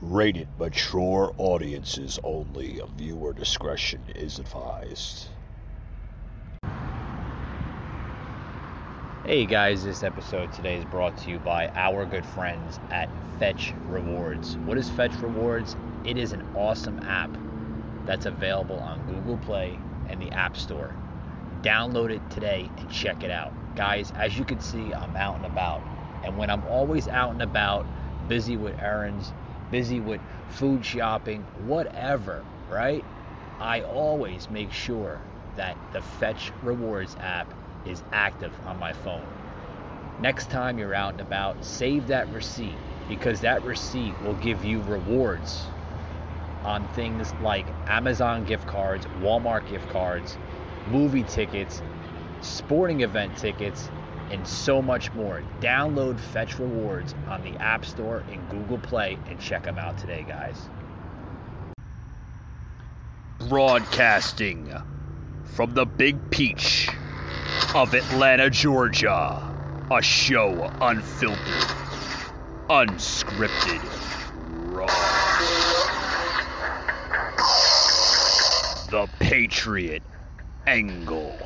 Rated mature audiences only. Viewer discretion is advised. Hey guys, this episode today is brought to you by our good friends at Fetch Rewards. What is Fetch Rewards? It is an awesome app that's available on Google Play and the App Store. Download it today and check it out. Guys, as you can see, I'm out and about. And when I'm always out and about, busy with errands, busy with food shopping, whatever, right? I always make sure that the Fetch Rewards app is active on my phone. Next time you're out and about, save that receipt because that receipt will give you rewards on things like Amazon gift cards, Walmart gift cards, movie tickets, sporting event tickets, and so much more. Download Fetch Rewards on the App Store and Google Play and check them out today, guys. Broadcasting from the Big Peach of Atlanta, Georgia. A show unfiltered, unscripted, raw. The Patriot Angle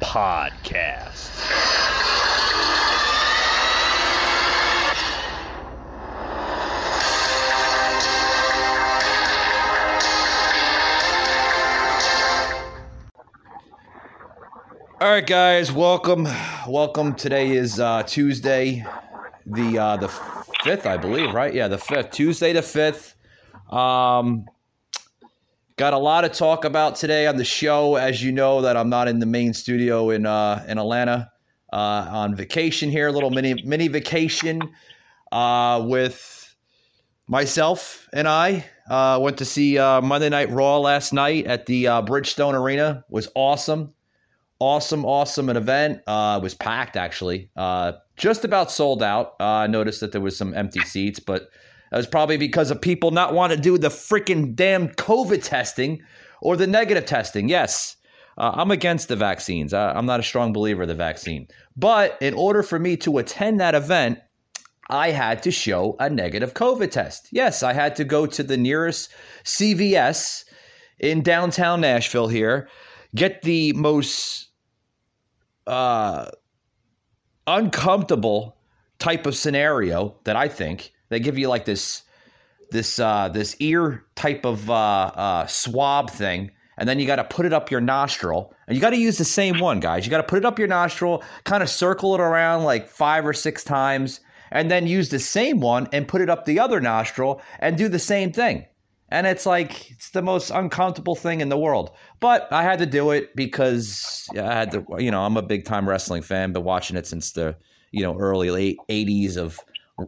Podcast. All right, guys, welcome, welcome. Today is uh, Tuesday, the uh, the fifth, I believe, right? Yeah, the fifth, Tuesday the fifth. Um, got a lot to talk about today on the show. As you know, that I'm not in the main studio in uh, in Atlanta uh, on vacation here, a little mini mini vacation uh, with myself and I. Uh, went to see uh, Monday Night Raw last night at the uh, Bridgestone Arena. Was awesome awesome, awesome an event. Uh, it was packed actually, just about sold out. I noticed that there was some empty seats, but that was probably because of people not want to do the freaking damn COVID testing or the negative testing. Yes, uh, I'm against the vaccines. I, I'm not a strong believer of the vaccine, but in order for me to attend that event. I had to show a negative COVID test. Yes, I had to go to the nearest CVS in downtown Nashville here, get the most uh, uncomfortable type of scenario that I think they give you like this this uh, this ear type of uh, uh, swab thing, and then you got to put it up your nostril, and you got to use the same one, guys. You got to put it up your nostril, kind of circle it around like five or six times, and then use the same one and put it up the other nostril and do the same thing. And it's like it's the most uncomfortable thing in the world. But I had to do it because I had to. You know, I'm a big time wrestling fan. Been watching it since the you know early late '80s of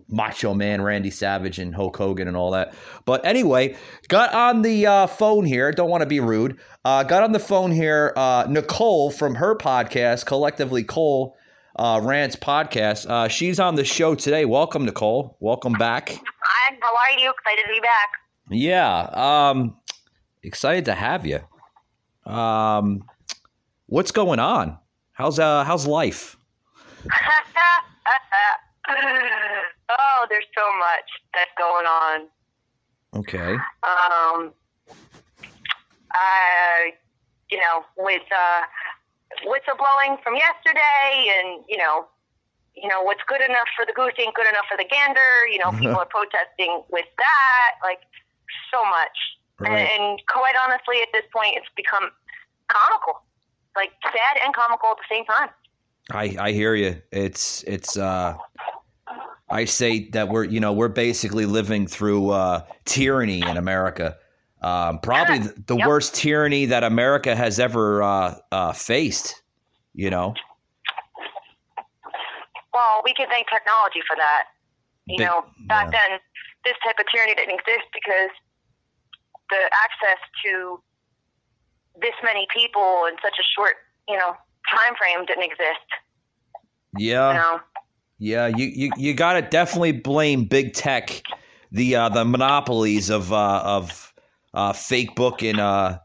Macho Man Randy Savage and Hulk Hogan and all that. But anyway, got on the uh, phone here. Don't want to be rude. Uh, got on the phone here. Uh, Nicole from her podcast, collectively Cole uh, Rants podcast. Uh, she's on the show today. Welcome, Nicole. Welcome back. Hi, how are you? Excited to be back. Yeah, um, excited to have you. Um, what's going on? How's uh how's life? oh, there's so much that's going on. Okay. Um, I, you know, with uh, whistleblowing from yesterday, and you know, you know, what's good enough for the goose ain't good enough for the gander. You know, people are protesting with that, like so much. Right. And, and quite honestly, at this point, it's become comical, like sad and comical at the same time. I I hear you. It's it's uh I say that we're you know we're basically living through uh, tyranny in America. Um, probably Yeah. the, Yep. worst tyranny that America has ever uh, uh, faced. You know, Well, we can thank technology for that. You Big- know, back yeah. then, this type of tyranny didn't exist because the access to this many people in such a short, you know, time frame didn't exist. yeah, You know, yeah. You you, you got to definitely blame big tech, the uh, the monopolies of uh, of uh, fake book and uh,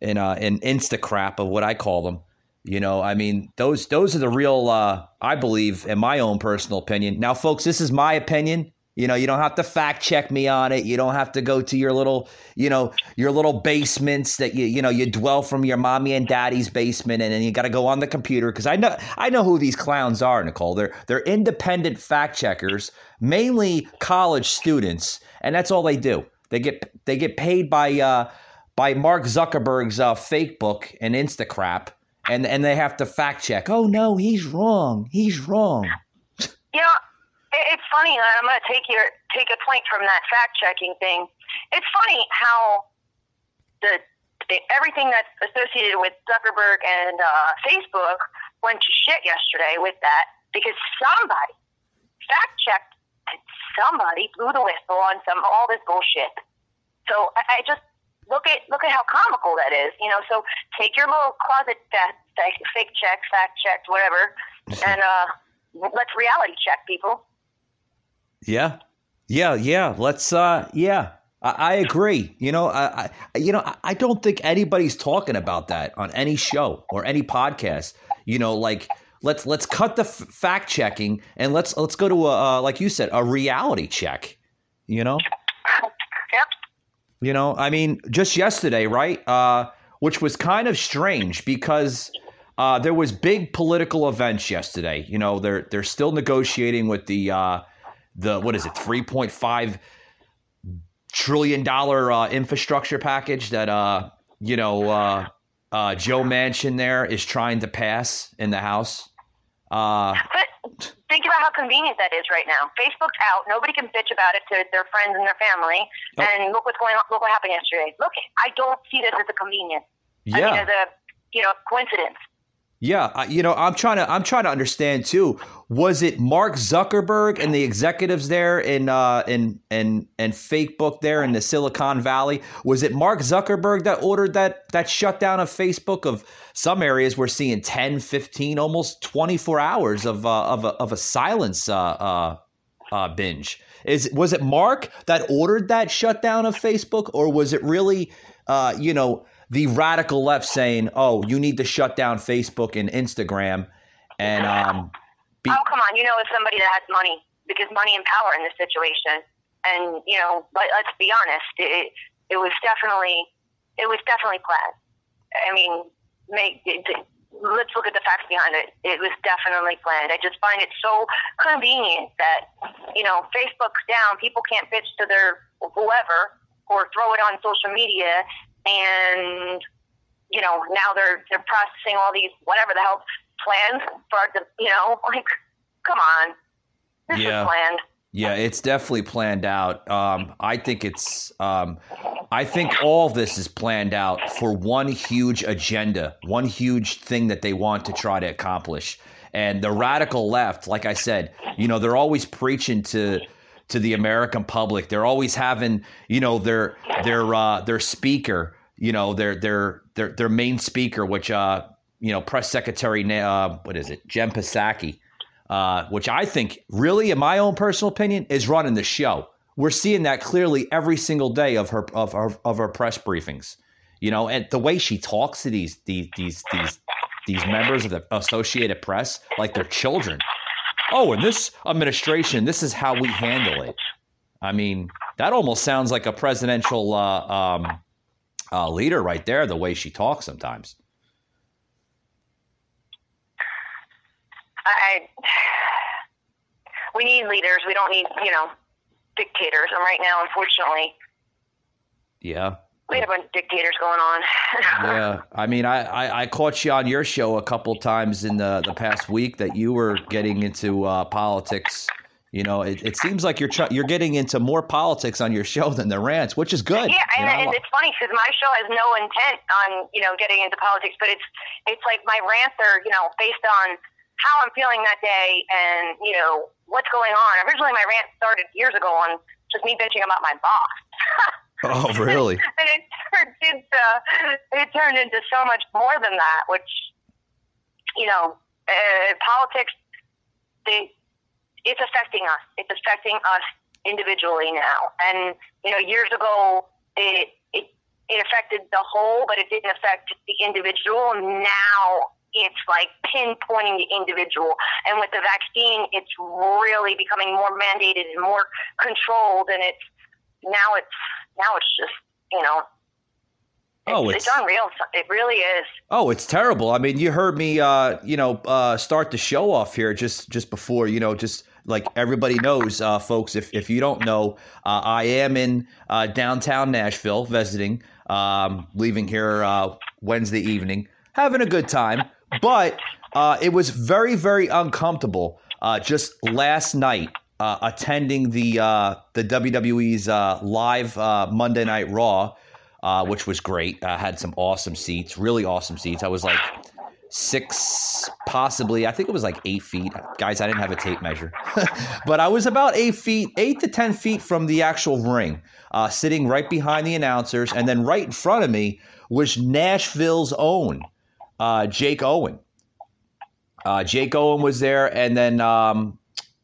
and uh, and Insta crap of what I call them. You know, I mean, those those are the real. Uh, I believe, in my own personal opinion. Now, folks, this is my opinion. You know, you don't have to fact check me on it. You don't have to go to your little, you know, your little basements that you, you know, you dwell from your mommy and daddy's basement, and then you got to go on the computer because I know, I know who these clowns are, Nicole. They're they're independent fact checkers, mainly college students, and that's all they do. They get they get paid by uh, by Mark Zuckerberg's uh, fake book and Instacrap, and and they have to fact check. Oh no, he's wrong. He's wrong. It, it's funny. I'm going to take your take a point from that fact checking thing. It's funny how the, the everything that's associated with Zuckerberg and uh, Facebook went to shit yesterday with that because somebody fact checked and somebody blew the whistle on some all this bullshit. So I, I just look at look at how comical that is. You know, so take your little closet fact, fake check, fact check, whatever, and uh, let's reality check people. Yeah, yeah, yeah. Let's. uh Yeah, I, I agree. You know, I, I, you know, I- I don't think anybody's talking about that on any show or any podcast. You know, like let's let's cut the f- fact checking and let's let's go to a uh, like you said a reality check. You know. Yep. You know, I mean, just yesterday, right? Uh, which was kind of strange because uh, there was big political events yesterday. You know, they're they're still negotiating with the uh, the what is it, three point five trillion dollar uh, infrastructure package that uh, you know uh, uh, Joe Manchin there is trying to pass in the House. Uh, But think about how convenient that is right now. Facebook's out. Nobody can bitch about it to their friends and their family. Oh. And look what's going on. Look what happened yesterday. Look, I don't see this as a convenience. I mean, yeah, as a you know coincidence. Yeah, you know, I'm trying to I'm trying to understand too. Was it Mark Zuckerberg and the executives there in uh in in and fake book there in the Silicon Valley? Was it Mark Zuckerberg that ordered that that shutdown of Facebook of some areas we're seeing 10, 15, almost 24 hours of uh, of a, of a silence uh, uh uh binge. Is was it Mark that ordered that shutdown of Facebook or was it really uh you know the radical left saying, "Oh, you need to shut down Facebook and Instagram," and um, be, Oh come on, you know, it's somebody that has money because money and power in this situation. And you know, but let's be honest, it it was definitely it was definitely planned. I mean, make it, let's look at the facts behind it. It was definitely planned. I just find it so convenient that you know Facebook's down, people can't bitch to their whoever or throw it on social media, and you know now they're they're processing all these whatever the hell plans for the you know like come on, this Yeah. is planned. yeah, it's definitely planned out. Um, I think it's, um, I think all this is planned out for one huge agenda, one huge thing that they want to try to accomplish. And the radical left, like I said, you know, they're always preaching to to the American public. They're always having, you know, their their uh, their speaker, you know, their their their their main speaker, which uh, you know, press secretary, uh, what is it, Jen Psaki, uh, which I think, really, in my own personal opinion, is running the show. We're seeing that clearly every single day of her of her of her press briefings. You know, and the way she talks to these these these these these members of the Associated Press like they're children. Oh, in this administration, this is how we handle it. I mean, that almost sounds like a presidential uh, um, uh, leader right there. The way she talks sometimes. I, we need leaders. We don't need, you know, dictators. And right now, unfortunately, Yeah. We have a bunch of dictators going on. Yeah, I mean, I, I, I caught you on your show a couple times in the, the past week that you were getting into uh, politics. You know, it, it seems like you're try, you're getting into more politics on your show than the rants, which is good. Yeah, you know? and it's funny because my show has no intent on you know getting into politics, but it's it's like my rants are you know based on how I'm feeling that day and you know what's going on. Originally, my rant started years ago on just me bitching about my boss. oh, really? and it turned into it turned into so much more than that, which you know, uh, politics they it's affecting us. It's affecting us individually now. And you know, years ago it it it affected the whole, but it didn't affect the individual. Now it's like pinpointing the individual. And with the vaccine, it's really becoming more mandated and more controlled. And it's now it's now it's just you know. Oh, it's, it's- it's unreal. It really is. Oh, it's terrible. I mean, you heard me, uh, you know, uh, start the show off here just just before, you know, just like everybody knows, uh, folks. If if you don't know, uh, I am in uh, downtown Nashville visiting, um, leaving here uh, Wednesday evening, having a good time. But uh, it was very very uncomfortable uh, just last night. Uh, attending the uh, the WWE's uh, live uh, Monday Night Raw, uh, which was great. I had some awesome seats, really awesome seats. I was like six, possibly, I think it was like eight feet. Guys, I didn't have a tape measure, but I was about eight feet, eight to 10 feet from the actual ring, uh, sitting right behind the announcers. And then right in front of me was Nashville's own Jake Owen. Jake Owen was there, and then um,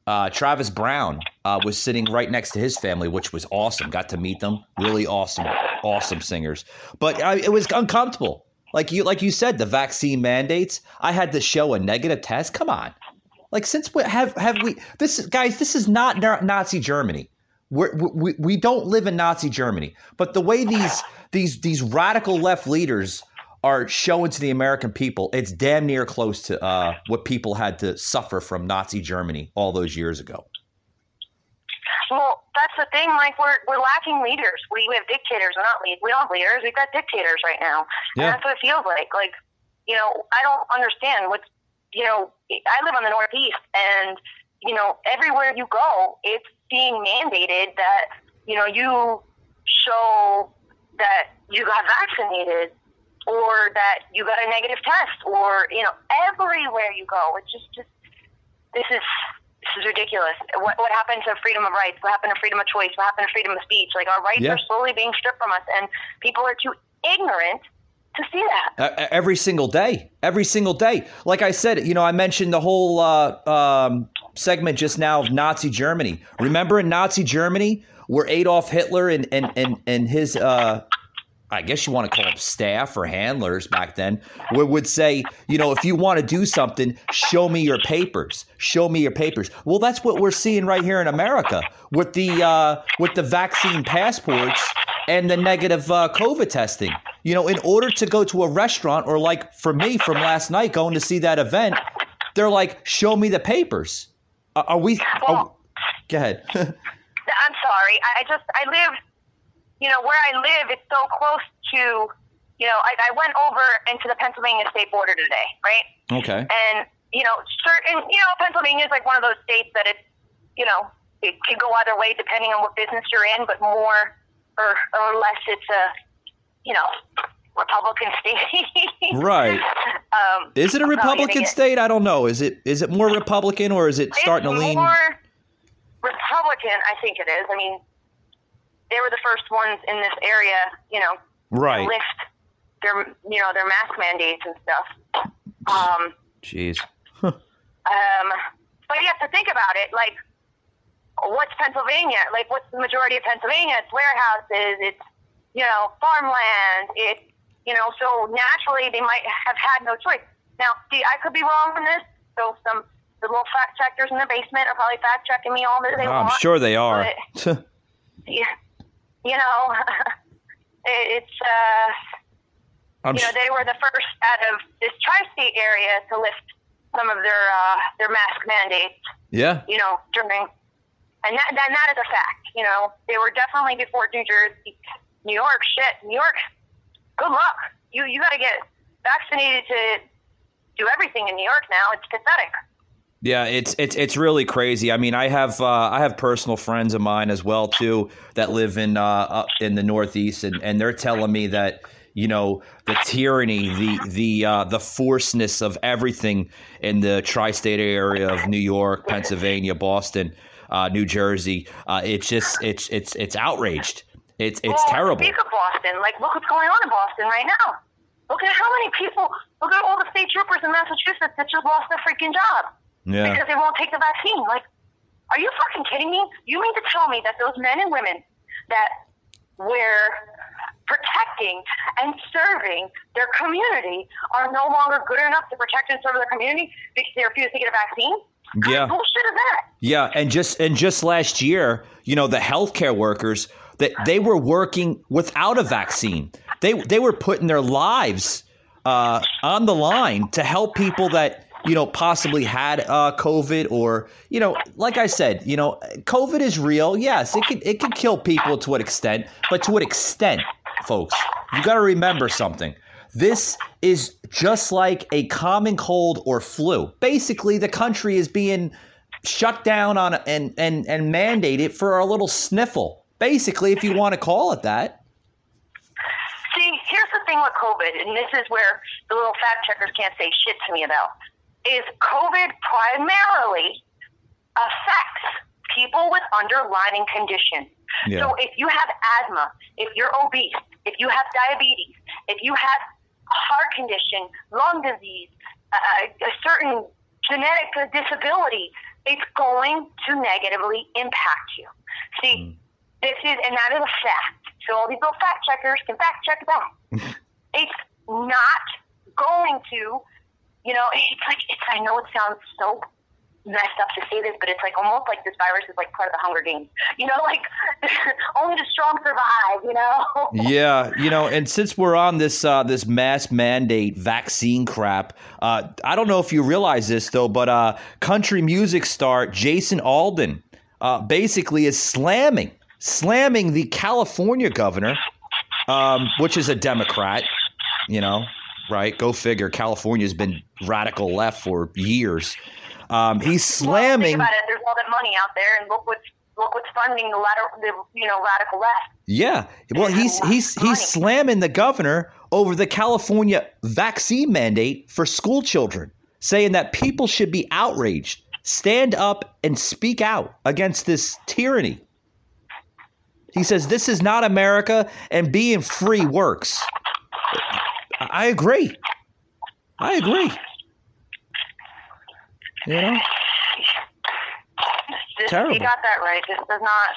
uh, Travis Brown uh, was sitting right next to his family, which was awesome. Got to meet them. Really awesome, awesome singers. But uh, it was uncomfortable. Like you, like you said, the vaccine mandates. I had to show a negative test. Come on, like since we have have we this guys? This is not Na- Nazi Germany. We're, we we don't live in Nazi Germany. But the way these these these radical left leaders are showing to the American people, it's damn near close to uh, what people had to suffer from Nazi Germany all those years ago. Well, that's the thing. Like we're we're lacking leaders. We, we have dictators. We're not lead. We don't have leaders. We've got dictators right now. Yeah. That's what it feels like. Like you know, I don't understand what's you know. I live on the Northeast, and you know, everywhere you go, it's being mandated that you know you show that you got vaccinated or that you got a negative test or you know everywhere you go it's just just this is this is ridiculous what what happened to freedom of rights what happened to freedom of choice what happened to freedom of speech like our rights Yeah. are slowly being stripped from us and people are too ignorant to see that Uh, every single day, every single day. Like I said, you know, I mentioned the whole uh, um, segment just now of Nazi Germany. Remember in Nazi Germany where Adolf Hitler and and and, and his uh, I guess you want to call them staff or handlers back then, would, would say, you know, if you want to do something, show me your papers. Show me your papers. Well, that's what we're seeing right here in America with the uh, with the vaccine passports and the negative uh, COVID testing. You know, in order to go to a restaurant or like for me from last night going to see that event, they're like, show me the papers. Are, are we? Are, go ahead. i'm sorry I just i live you know where i live it's so close to you know i, I went over into the pennsylvania state border today right okay. and you know certain you know pennsylvania is like one of those states that it's you know it can go either way depending on what business you're in but more or or less it's a you know republican state Right. um Is it a Republican it. state? I don't know. Is it is it more Republican or is it starting to lean? more republican i think it is i mean they were the first ones in this area you know Right. lift their you know their mask mandates and stuff um Jeez. Um, but you have to think about it. Like, what's Pennsylvania? Like, what's the majority of Pennsylvania? It's warehouses. It's you know farmland. It's you know so naturally they might have had no choice. Now, see, I could be wrong on this. So some the little fact checkers in the basement are probably fact checking me all that they want. I'm sure they are. Yeah, you know, it, it's uh I'm you know, they were the first out of this tri-state area to lift some of their uh, their mask mandates. yeah. You know, during and that, that that is a fact. You know, they were definitely before New Jersey, New York. Shit, New York. Good luck. You you got to get vaccinated to do everything in New York now. It's pathetic. Yeah, it's it's it's really crazy. I mean, I have uh, I have personal friends of mine as well too that live in uh, up in the Northeast, and, and they're telling me that you know the tyranny, the the uh, the forceness of everything in the tri-state area of New York, Pennsylvania, Boston, uh, New Jersey. Uh, it's just it's it's it's outraged. It's it's well, terrible. Speak of Boston. Like, look what's going on in Boston right now. Look at how many people. Look at all the state troopers in Massachusetts that just lost their freaking job. Yeah. because they won't take the vaccine. Like, are you fucking kidding me? You mean to tell me that those men and women that were protecting and serving their community are no longer good enough to protect and serve their community because they refuse to get a vaccine. Yeah. kind of bullshit is that? Yeah, and just and just last year, you know, the healthcare workers that they were working without a vaccine. They they were putting their lives uh, on the line to help people that you know possibly had uh, COVID or you know, like I said, you know, COVID is real. Yes, it can it can kill people to what extent, but to what extent, folks? You got to remember something. This is just like a common cold or flu. Basically, the country is being shut down on and and and mandated for a little sniffle. Basically, if you want to call it that. See, here's the thing with COVID, and this is where the little fact checkers can't say shit to me about, is COVID primarily affects people with underlying conditions. Yeah. So if you have asthma, if you're obese, if you have diabetes, if you have heart condition, lung disease, uh, a certain genetic disability, it's going to negatively impact you. See, this is, and that is a fact. So all these little fact checkers can fact check that. it's not going to, you know, it's like, it's, I know it sounds so messed up to say this, but it's like almost like this virus is like part of the Hunger Games. You know, like only the strong survive, you know? Yeah, you know, and since we're on this uh, this mass mandate vaccine crap, uh, I don't know if you realize this though, but uh, country music star Jason Aldean uh, basically is slamming slamming the California governor, um, which is a Democrat. You know, right? Go figure. California's been radical left for years. Um, he's Well, slamming. about it. There's all that money out there, and look what's look what's funding the latter, the you know, radical left. Yeah. Well, he's he's he's slamming the governor over the California vaccine mandate for school children, saying that people should be outraged, stand up and speak out against this tyranny. He says this is not America and being free works. I agree. I agree. You know? This, Terrible. You got that right. This does not.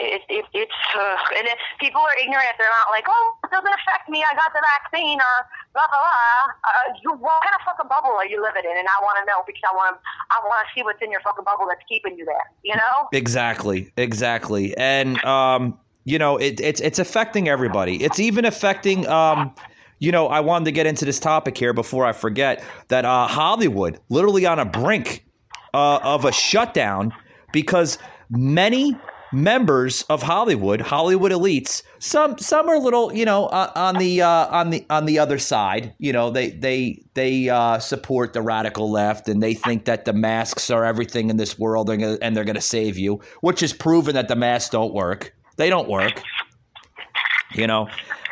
It, it, it's uh, and if people are ignorant. They're not like, oh, it doesn't affect me. I got the vaccine, or blah blah blah. Uh, you, what kind of fucking bubble are you living in? And I want to know because I want to. I want to see what's in your fucking bubble that's keeping you there. You know? Exactly, exactly, and um, you know, it, it's it's affecting everybody. It's even affecting. Um, you know, I wanted to get into this topic here before I forget that uh, Hollywood, literally on a brink uh, of a shutdown, because many members of Hollywood, Hollywood elites, some some are a little, you know, uh, on the uh, on the on the other side. You know, they they they uh, support the radical left and they think that the masks are everything in this world and, and they're going to save you, which is proven that the masks don't work. They don't work. You know,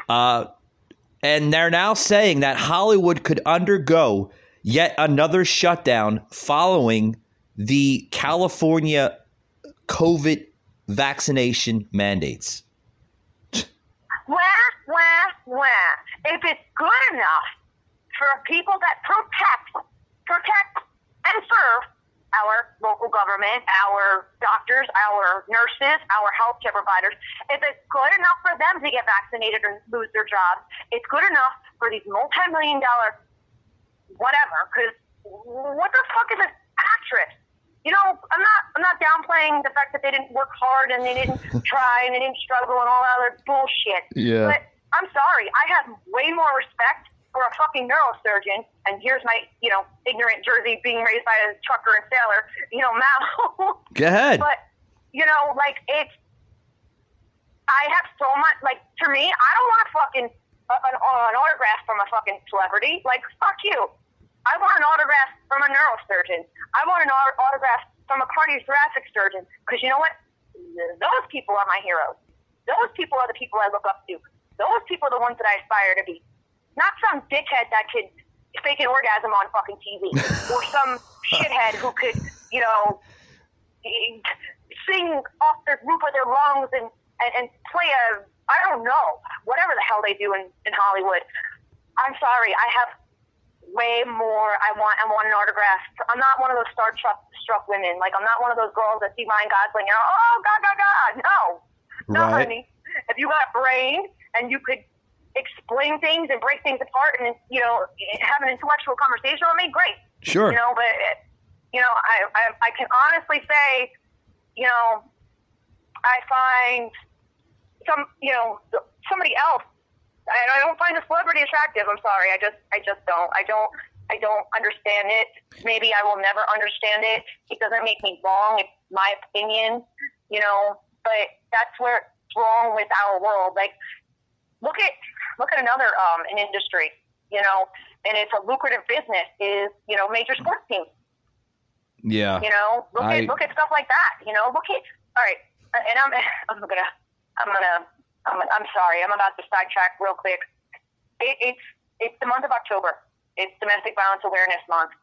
uh, and they're now saying that Hollywood could undergo yet another shutdown following the California COVID vaccination mandates. Wah, wah, wah. If it's good enough for people that protect, protect and serve our local government, our doctors, our nurses, our healthcare providers, if it's good enough for them to get vaccinated or lose their jobs, it's good enough for these multi-million dollar whatever. Because what the fuck is this actress? You know, I'm not I'm not downplaying the fact that they didn't work hard and they didn't try and they didn't struggle and all that other bullshit. Yeah. But I'm sorry, I have way more respect for a fucking neurosurgeon. And here's my, you know, ignorant Jersey being raised by a trucker and sailor, you know, Mal. Go ahead. But you know, like it's. I have so much. Like to me, I don't want a fucking uh, an, an autograph from a fucking celebrity. Like fuck you. I want an autograph from a neurosurgeon. I want an au- autograph from a cardiothoracic surgeon. Because you know what? Those people are my heroes. Those people are the people I look up to. Those people are the ones that I aspire to be. Not some dickhead that could fake an orgasm on fucking TV, or some shithead who could, you know, sing off the roof of their lungs and, and, and play a, I don't know, whatever the hell they do in, in Hollywood. I'm sorry, I have way more. I want, I want an autograph. I'm not one of those star struck, struck women. Like, I'm not one of those girls that see Ryan Gosling and, oh, God, God, God. No. No, Right. honey. If you got brain and you could explain things and break things apart and you know have an intellectual conversation with me, great. Sure. You know, but you know, I, I I can honestly say, you know, I find some you know somebody else. And I don't find a celebrity attractive. I'm sorry. I just I just don't. I don't. I don't understand it. Maybe I will never understand it. It doesn't make me wrong. It's my opinion, you know. But that's where it's wrong with our world. Like, look at look at another um, an industry, you know, and it's a lucrative business. Is you know major sports teams. Yeah. You know, look I- at look at stuff like that. You know, look at all right. And I'm I'm gonna I'm gonna I'm I'm sorry. I'm about to sidetrack real quick. It, it's it's the month of October. It's Domestic Violence Awareness Month.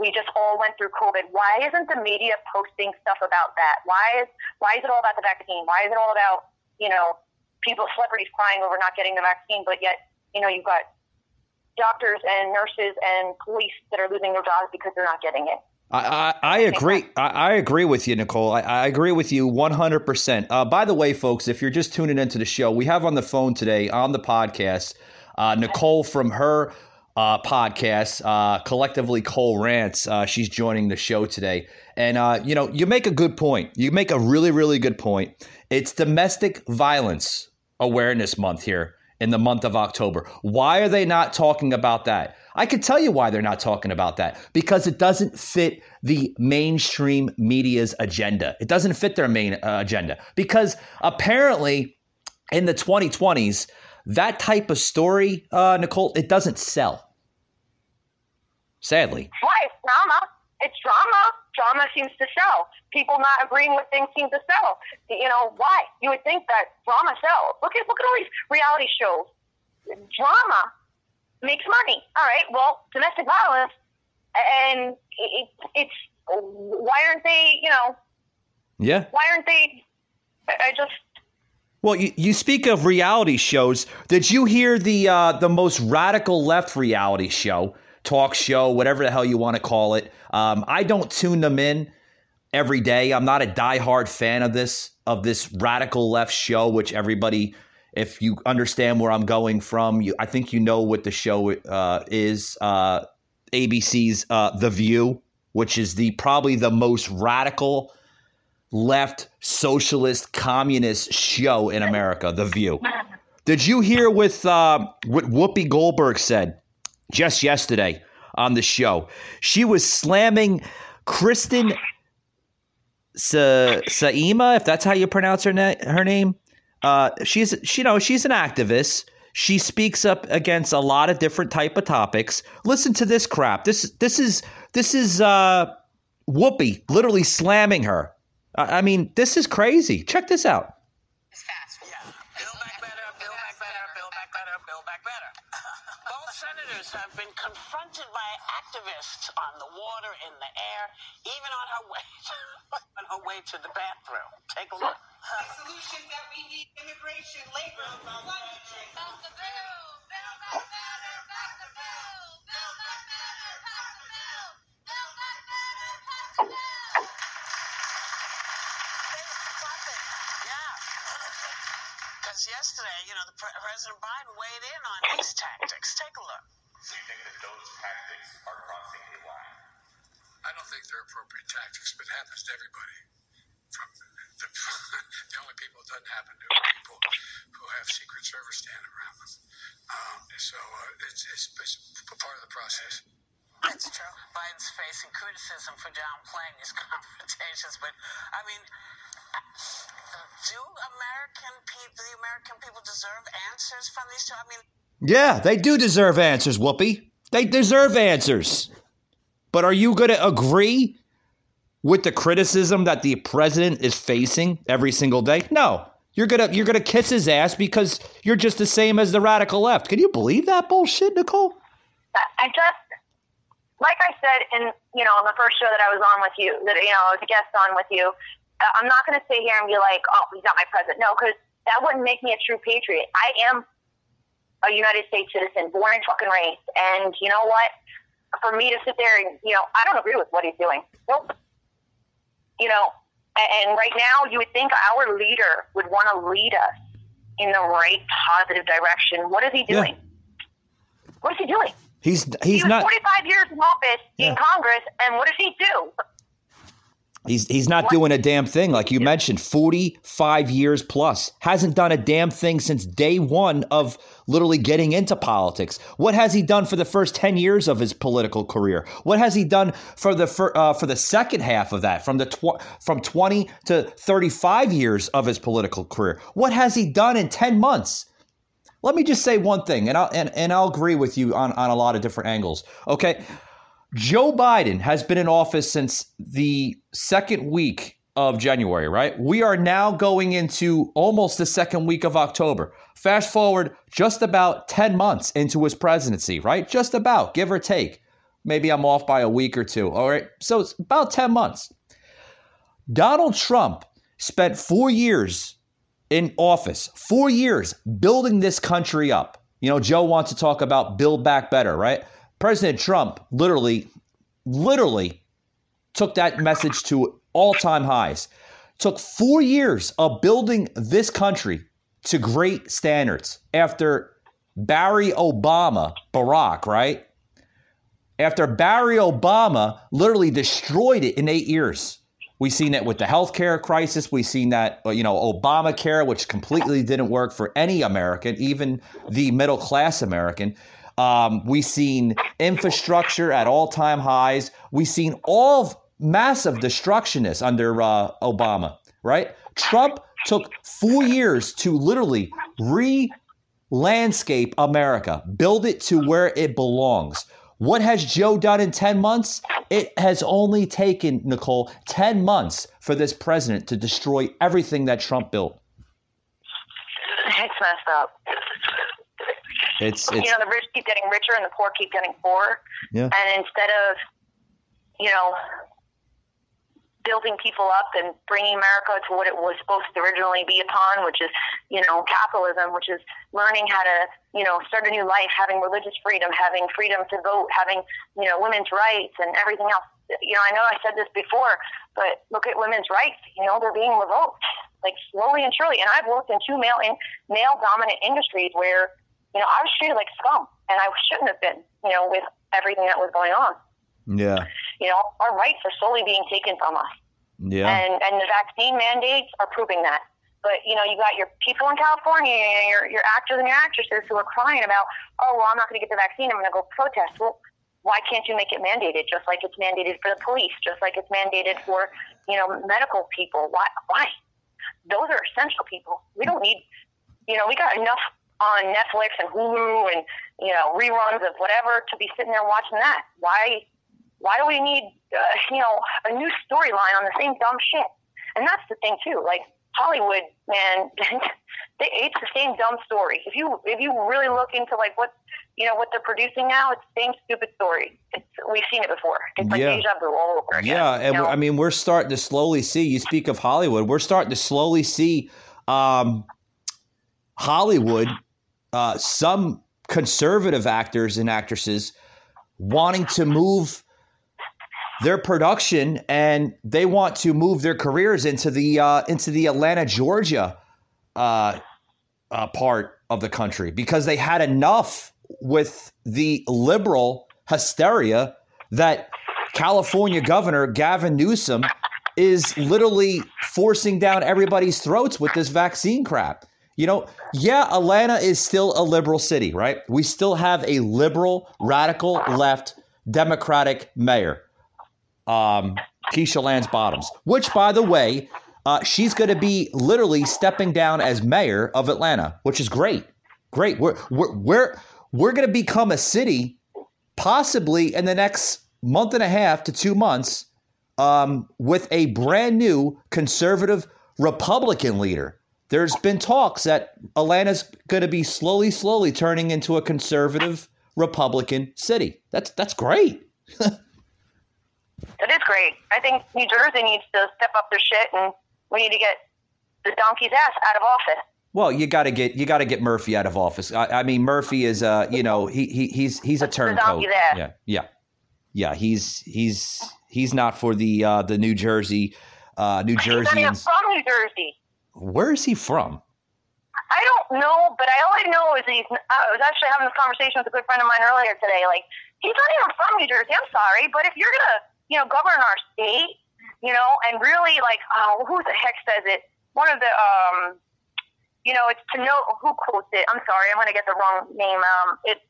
We just all went through COVID. Why isn't the media posting stuff about that? Why is why is it all about the vaccine? Why is it all about you know people celebrities crying over not getting the vaccine, but yet you know you've got doctors and nurses and police that are losing their jobs because they're not getting it. I, I, I agree. I, I agree with you, Nicole. I, I agree with you 100%. Uh, by the way, folks, if you're just tuning into the show, we have on the phone today on the podcast uh, Nicole from her uh, podcast, uh, collectively Cole Rants. Uh, she's joining the show today. And, uh, you know, you make a good point. You make a really, really good point. It's Domestic Violence Awareness Month here in the month of October. Why are they not talking about that? I can tell you why they're not talking about that because it doesn't fit the mainstream media's agenda. It doesn't fit their main uh, agenda because apparently in the 2020s, that type of story, uh, Nicole, it doesn't sell. Sadly. Why? It's drama. It's drama. Drama seems to sell. People not agreeing with things seem to sell. You know why? You would think that drama sells. Look at look at all these reality shows. Drama makes money. All right. Well, domestic violence, and it, it's why aren't they? You know, Yeah. why aren't they? I just Well, you, you speak of reality shows. Did you hear the uh, the most radical left reality show, talk show, whatever the hell you want to call it? Um, I don't tune them in every day. I'm not a diehard fan of this of this radical left show, which everybody, if you understand where I'm going from, you I think you know what the show uh, is. Uh, ABC's uh, The View, which is the probably the most radical left socialist communist show in America, The View. Did you hear with uh, what Whoopi Goldberg said just yesterday on the show? She was slamming Kristen Sa- Saima, if that's how you pronounce her na- her name. Uh, she's she, you know she's an activist. She speaks up against a lot of different type of topics. Listen to this crap. This this is this is uh, Whoopi literally slamming her. I I mean, this is crazy. Check this out. Activists on the water, in the air, even on her way on her way to the bathroom. Take a look. The solutions that we need immigration, labor, climate change. Yeah. Because yesterday, you know, the pre- President Biden weighed in on these tactics. Take a look. Do you think that those tactics are crossing a line? I don't think they're appropriate tactics, but it happens to everybody. From the, the only people it doesn't happen to are people who have Secret Service standing around them. Um, so uh, it's, it's, it's a part of the process. It's true. Biden's facing criticism for downplaying these confrontations, but I mean, do American people, the American people, deserve answers from these two? I mean, Yeah, they do deserve answers, Whoopi. They deserve answers. But are you going to agree with the criticism that the president is facing every single day? No. You're gonna you're gonna kiss his ass because you're just the same as the radical left. Can you believe that bullshit, Nicole? I just, like I said in, you know, on the first show that I was on with you, that, you know, I was a guest on with you, uh, I'm not going to sit here and be like, oh, he's not my president. No, because that wouldn't make me a true patriot. I am a United States citizen, born and fucking raised. And you know what? For me to sit there and, you know, I don't agree with what he's doing. Nope. You know, and, right now you would think our leader would want to lead us in the right positive direction. What is he Yeah. doing? What is he doing? He's he's he was not 45 years in office Yeah. in Congress, and what does he do? He's he's not doing a damn thing. Like you mentioned 45 years plus. Hasn't done a damn thing since day 1 of literally getting into politics. What has he done for the first 10 years of his political career? What has he done for the fir- uh, for the second half of that from the tw- from 20 to 35 years of his political career? What has he done in 10 months? Let me just say one thing and I'll and, and I'll agree with you on on a lot of different angles. Okay Joe Biden has been in office since the second week of January, right? We are now going into almost the second week of October. Fast forward just about 10 months into his presidency, right? Just about, give or take. Maybe I'm off by a week or two. All right. So it's about 10 months. Donald Trump spent four years in office, four years building this country up. You know, Joe wants to talk about build back better, right? President Trump literally, literally took that message to all time highs. Took four years of building this country to great standards after Barry Obama, Barack, right? After Barry Obama literally destroyed it in eight years. We've seen that with the healthcare crisis. We've seen that, uh, you know, Obamacare, which completely didn't work for any American, even the middle class American. Um, we've seen infrastructure at all time highs. We've seen all massive destructionists under uh, Obama, right? Trump took four years to literally re landscape America, build it to where it belongs. What has Joe done in 10 months? It has only taken, Nicole, 10 months for this president to destroy everything that Trump built. It's messed up. It's, you know, the rich keep getting richer and the poor keep getting poorer. yeah. And instead of, you know, building people up and bringing America to what it was supposed to originally be upon, which is, you know, capitalism, which is learning how to, you know, start a new life, having religious freedom, having freedom to vote, having, you know, women's rights and everything else. You know, I know I said this before, but look at women's rights. You know, they're being revoked, like slowly and surely. And I've worked in two male in male dominant industries where, you know, I was treated like scum, and I shouldn't have been. You know, with everything that was going on. Yeah. You know, our rights are slowly being taken from us. Yeah. And and the vaccine mandates are proving that. But you know, you got your people in California, and your your actors and your actresses who are crying about, oh well, I'm not going to get the vaccine. I'm going to go protest. Well, why can't you make it mandated? Just like it's mandated for the police, just like it's mandated for you know medical people. Why? Why? Those are essential people. We don't need. You know, we got enough on Netflix and Hulu and you know reruns of whatever to be sitting there watching that. Why? Why do we need uh, you know a new storyline on the same dumb shit? And that's the thing too. Like Hollywood, man, they it's the same dumb story. If you if you really look into like what you know what they're producing now, it's the same stupid story. It's, we've seen it before. It's like Yeah. deja vu all over again. Yeah, and? I mean, we're starting to slowly see. You speak of Hollywood, we're starting to slowly see um, Hollywood, uh, some conservative actors and actresses wanting to move their production and they want to move their careers into the uh, into the Atlanta, Georgia uh, uh, part of the country because they had enough with the liberal hysteria that California Governor Gavin Newsom is literally forcing down everybody's throats with this vaccine crap. You know, yeah, Atlanta is still a liberal city, right? We still have a liberal, radical left, Democratic mayor, um, Keisha Lance Bottoms, which, by the way, uh, she's going to be literally stepping down as mayor of Atlanta, which is great. Great. We're, we're, we're, we're going to become a city possibly in the next month and a half to two months um, with a brand new conservative Republican leader. There's been talks that Atlanta's going to be slowly, slowly turning into a conservative Republican city. That's that's great. It is great. I think New Jersey needs to step up their shit, and we need to get the donkey's ass out of office. Well, you got to get you got to get Murphy out of office. I, I mean, Murphy is uh, you know, he, he he's he's a turncoat. Yeah, yeah, yeah. He's he's he's not for the uh, the New Jersey uh, New He's not from New Jersey. Where is he from? I don't know, but I all I know is he's. I was actually having this conversation with a good friend of mine earlier today. Like, he's not even from New Jersey. I'm sorry, but if you're gonna, you know, govern our state, you know, and really like, oh, who the heck says it? One of the, um, you know, it's to know who quotes it. I'm sorry, I'm gonna get the wrong name. Um, it's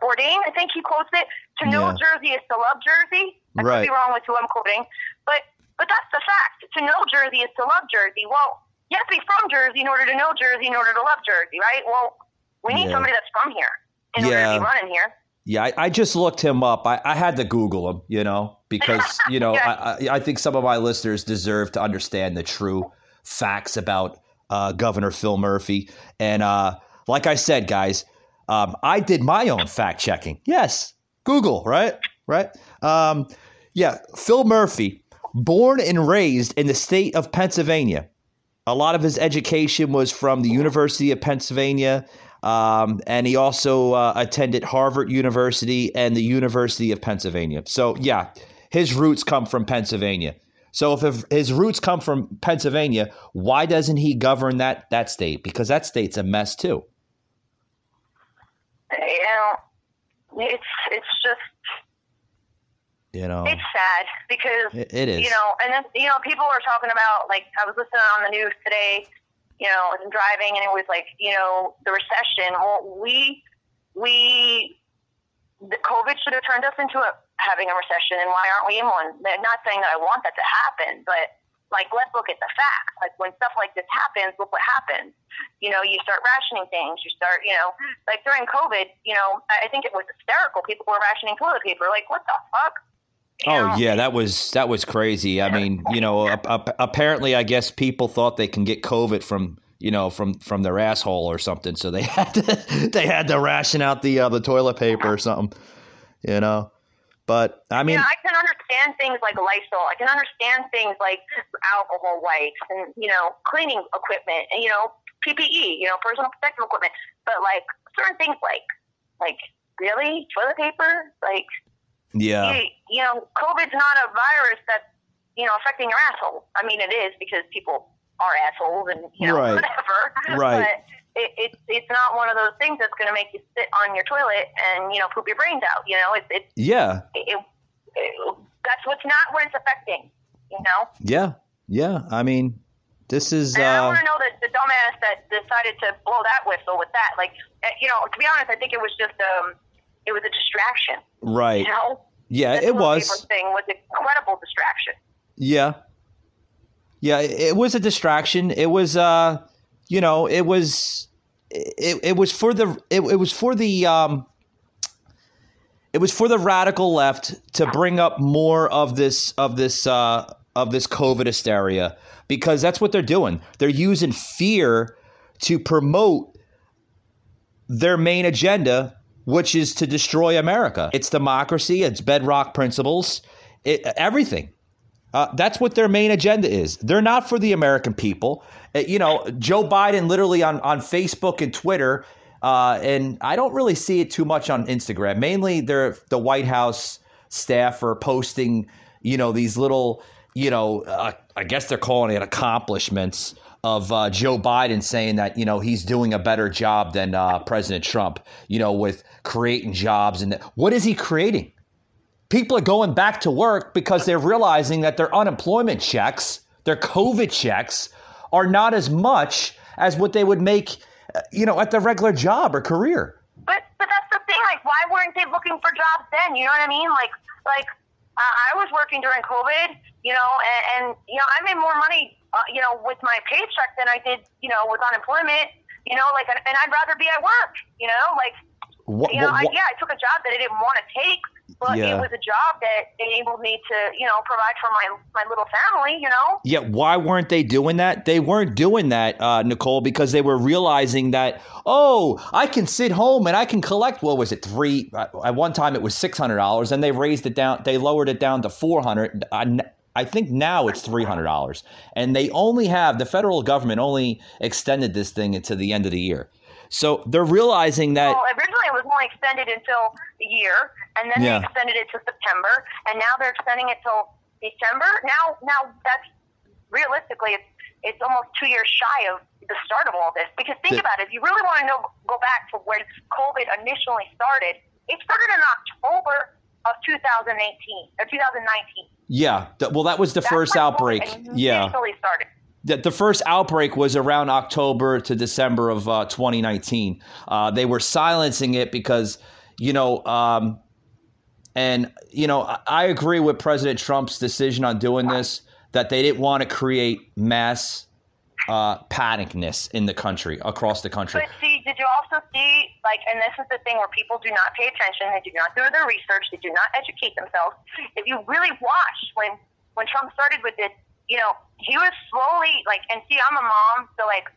Bourdain, I think he quotes it. To know Yeah. Jersey is to love Jersey. I Right. could be wrong with who I'm quoting, but but that's the fact. To know Jersey is to love Jersey. Well, you have to be from Jersey in order to know Jersey, in order to love Jersey, right? Well, we need Yeah. somebody that's from here in order to Yeah. be running here. Yeah, I, I just looked him up. I, I had to Google him, you know, because you know Yeah. I, I, I think some of my listeners deserve to understand the true facts about uh, Governor Phil Murphy. And uh, like I said, guys, um, I did my own fact checking. Yes, Google, right, right. Um, yeah, Phil Murphy, born and raised in the state of Pennsylvania. A lot of his education was from the University of Pennsylvania, um, and he also uh, attended Harvard University and the University of Pennsylvania. So, yeah, his roots come from Pennsylvania. So, if, his roots come from Pennsylvania, why doesn't he govern that that state? Because that state's a mess too. You know, it's it's just You know, it's sad because It- it is. You know, and then you know, people are talking about like I was listening on the news today. You know, I was driving and it was like you know the recession. Well, we we the COVID should have turned us into a, having a recession, and why aren't we in one? They're not saying that I want that to happen, but like let's look at the facts. Like when stuff like this happens, look what happens. You know, you start rationing things. You start, you know, like during COVID. You know, I think it was hysterical. People were rationing toilet paper. Like what the fuck? Oh yeah, that was that was crazy. I mean, you know, ap- ap- apparently, I guess people thought they can get COVID from you know from from their asshole or something, so they had to they had to ration out the uh, the toilet paper or something. You know, but I mean, yeah, I can understand things like Lysol. I can understand things like alcohol wipes and you know cleaning equipment and you know PPE, you know personal protective equipment. But like certain things like like really toilet paper, like yeah, you, you know COVID's not a virus that's you know affecting your asshole. I mean it is because people are assholes and you know Right. whatever. Right. But it, it, it's not one of those things that's going to make you sit on your toilet and you know poop your brains out. You know it's it's yeah, it, it, that's what's not what it's affecting. You know, yeah, yeah. I mean, this is and I uh, want to know that the dumbass that decided to blow that whistle with that. Like, eh, you know, to be honest, I think it was just um, it was a distraction. right. You know, Yeah, The it was. thing was incredible distraction. Yeah. Yeah, it it was a distraction. It was uh you know, it was it, it was for the it, it was for the um it was for the radical left to bring up more of this of this uh of this COVID hysteria because that's what they're doing. They're using fear to promote their main agenda, which is to destroy America. It's democracy, it's bedrock principles, it, everything. Uh, that's what their main agenda is. They're not for the American people. Uh, you know, Joe Biden literally on, on Facebook and Twitter, uh, and I don't really see it too much on Instagram. Mainly, they're the White House staff are posting, you know, these little, you know, uh, I guess they're calling it accomplishments of uh, Joe Biden saying that you know he's doing a better job than uh, President Trump. You know, with creating jobs and what is he creating? people are going back to work because they're realizing that their unemployment checks, their COVID checks, are not as much as what they would make, you know, at their regular job or career. But but that's the thing. Like, why weren't they looking for jobs then? You know what I mean? Like like uh, I was working during COVID. You know, and, and you know I made more money. Uh, you know, with my paycheck than I did. You know, with unemployment. You know, like, and I'd rather be at work. You know, like What, you know, what- I, yeah, I took a job that I didn't want to take, but Yeah. it was a job that enabled me to, you know, provide for my my little family. You know, Yeah, why weren't they doing that? They weren't doing that, uh, Nicole, because they were realizing that oh, I can sit home and I can collect. What was it? Three uh, at one time it was six hundred dollars, and they raised it down. They lowered it down to four hundred. I, think now it's three hundred dollars, and they only have the federal government only extended this thing into the end of the year. So they're realizing that well, originally it was only extended until the year, and then Yeah. they extended it to September, and now they're extending it till December. Now, now that's realistically, it's it's almost two years shy of the start of all this. Because think The- about it, if you really want to know, go back to when COVID initially started. It started in October of 2018 or 2019. Yeah. well, that was the That's first outbreak. Yeah. started. The, the first outbreak was around October to December of uh, 2019. Uh, they were silencing it because, you know, um, and, you know, I, I agree with President Trump's decision on doing this, that they didn't want to create mass uh, panicness in the country, across the country. But see, did you also see, like, and this is the thing where people do not pay attention, they do not do their research, they do not educate themselves. If you really watch when when Trump started with this, you know, he was slowly like, and see, I'm a mom, so like,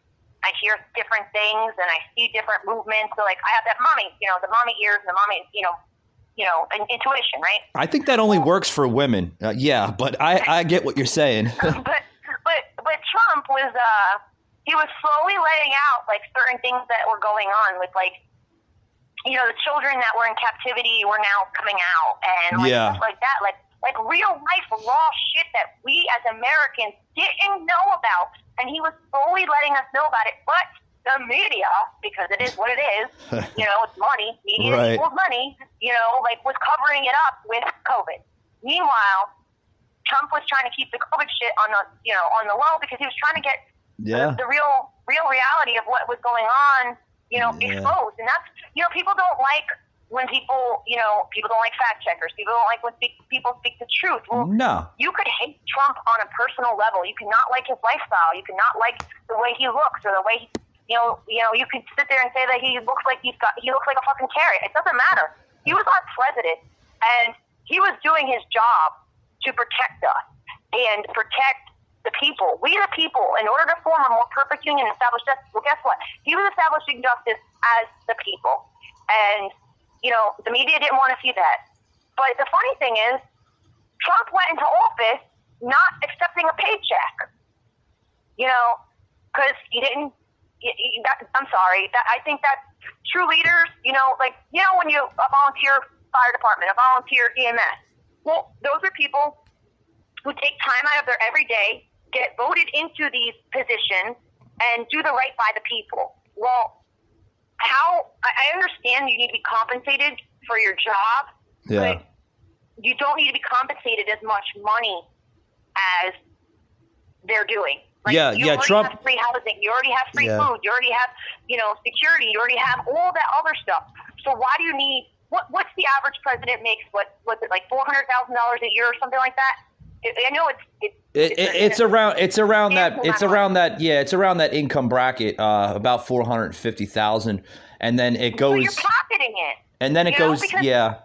I hear different things and I see different movements. So like, I have that mommy, you know, the mommy ears and the mommy, you know, you know, in- intuition, right? I think that only works for women. Uh, yeah, but I, I get what you're saying. but but but Trump was uh he was slowly laying out like certain things that were going on with like you know the children that were in captivity were now coming out and like Yeah. stuff like that like like real life raw shit that we as Americans didn't know about and he was slowly letting us know about it but the media because it is what it is you know it's money media Right. equals money you know like was covering it up with COVID meanwhile Trump was trying to keep the COVID shit on the you know on the low because he was trying to get Yeah. the, the real real reality of what was going on you know Yeah. exposed. And that's you know people don't like when people you know people don't like fact checkers. People don't like when speak, people speak the truth. Well No. you could hate Trump on a personal level. You could not like his lifestyle. You could not like the way he looks or the way he, you know you know you could sit there and say that he looks like he's got he looks like a fucking carrot. It doesn't matter. He was our president and he was doing his job to protect us and protect the people. We the people, in order to form a more perfect union and establish justice, well, guess what? He was establishing justice as the people. And, you know, the media didn't want to see that. But the funny thing is, Trump went into office not accepting a paycheck. You know, because he didn't. I'm sorry. I think that true leaders, you know, like you know, when you a volunteer fire department, a volunteer EMS. Well, those are people who take time out of their everyday, get voted into these positions, and do the right by the people. Well, how I understand you need to be compensated for your job, Yeah. but you don't need to be compensated as much money as they're doing. Like, Yeah, you yeah, already Trump- have free housing. You already have free Yeah. food. You already have, you know, security. You already have all that other stuff. So why do you need? What What's the average president makes? What was it like four hundred thousand dollars a year or something like that? I know it's it's It, it, it's around it's around that it's around that yeah it's around that income bracket uh, about four hundred fifty thousand and then it goes you're pocketing it. and then it you know, goes yeah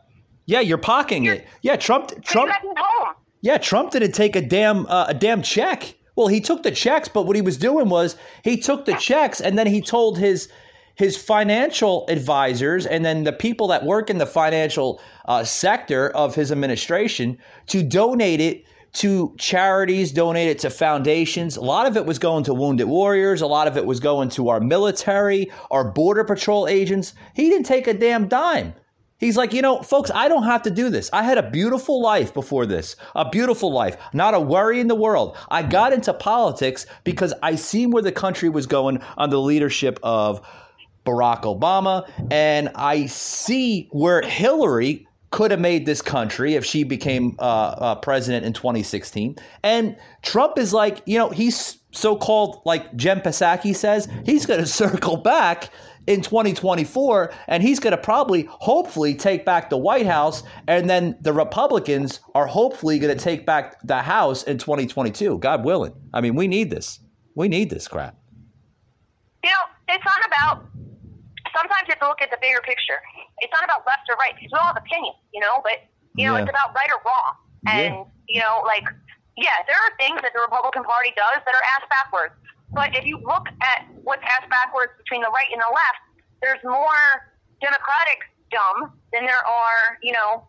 yeah you're pocketing it yeah Trump Trump you got home. yeah Trump didn't take a damn uh, a damn check well he took the checks but what he was doing was he took the checks and then he told his his financial advisors and then the people that work in the financial uh, sector of his administration to donate it to charities, donate it to foundations. A lot of it was going to wounded warriors. A lot of it was going to our military, our border patrol agents. He didn't take a damn dime. He's like, you know, folks, I don't have to do this. I had a beautiful life before this, a beautiful life, not a worry in the world. I got into politics because I seen where the country was going under the leadership of Barack Obama, and I see where Hillary could have made this country if she became uh, uh, president in 2016. And Trump is like, you know, he's so called, like Jen Psaki says, he's going to circle back in 2024 and he's going to probably, hopefully, take back the White House. And then the Republicans are hopefully going to take back the House in 2022, God willing. I mean, we need this. We need this crap. You know, it's not about. Sometimes you have to look at the bigger picture. It's not about left or right because we all have opinions, you know. But you know, Yeah. it's about right or wrong. And Yeah. you know, like, yeah, there are things that the Republican Party does that are ass backwards. But if you look at what's ass backwards between the right and the left, there's more Democratic dumb than there are, you know,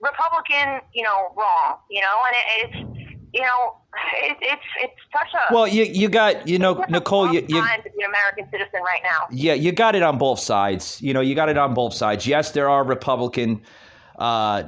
Republican, you know, wrong. You know, and it, it's, you know, it, it's it's such a Well, you, you got, you know, Nicole, you, you, time to be an American citizen right now. Yeah, you got it on both sides. You know, you got it on both sides. Yes, there are Republican uh,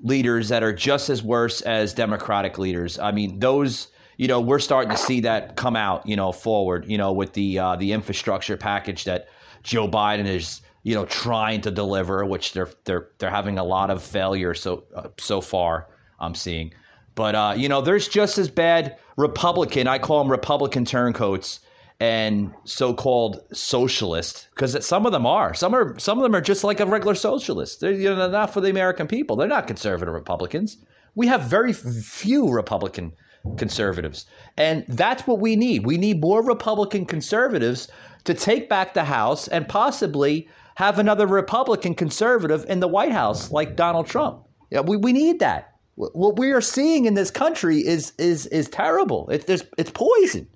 leaders that are just as worse as Democratic leaders. I mean, those you know, we're starting to see that come out, you know, forward, you know, with the uh, the infrastructure package that Joe Biden is, you know, trying to deliver, which they're they're they're having a lot of failure so uh, so far. I'm seeing, but uh, you know, there's just as bad Republican. I call them Republican turncoats and so-called socialist because some of them are. Some are some of them are just like a regular socialist. They're you know, not for the american people. They're not conservative republicans. We have very few republican conservatives. And that's what we need. We need more republican conservatives to take back the house and possibly have another republican conservative in the white house like donald trump. Yeah, we, we need that what we are seeing in this country is is is terrible it's there's it's poison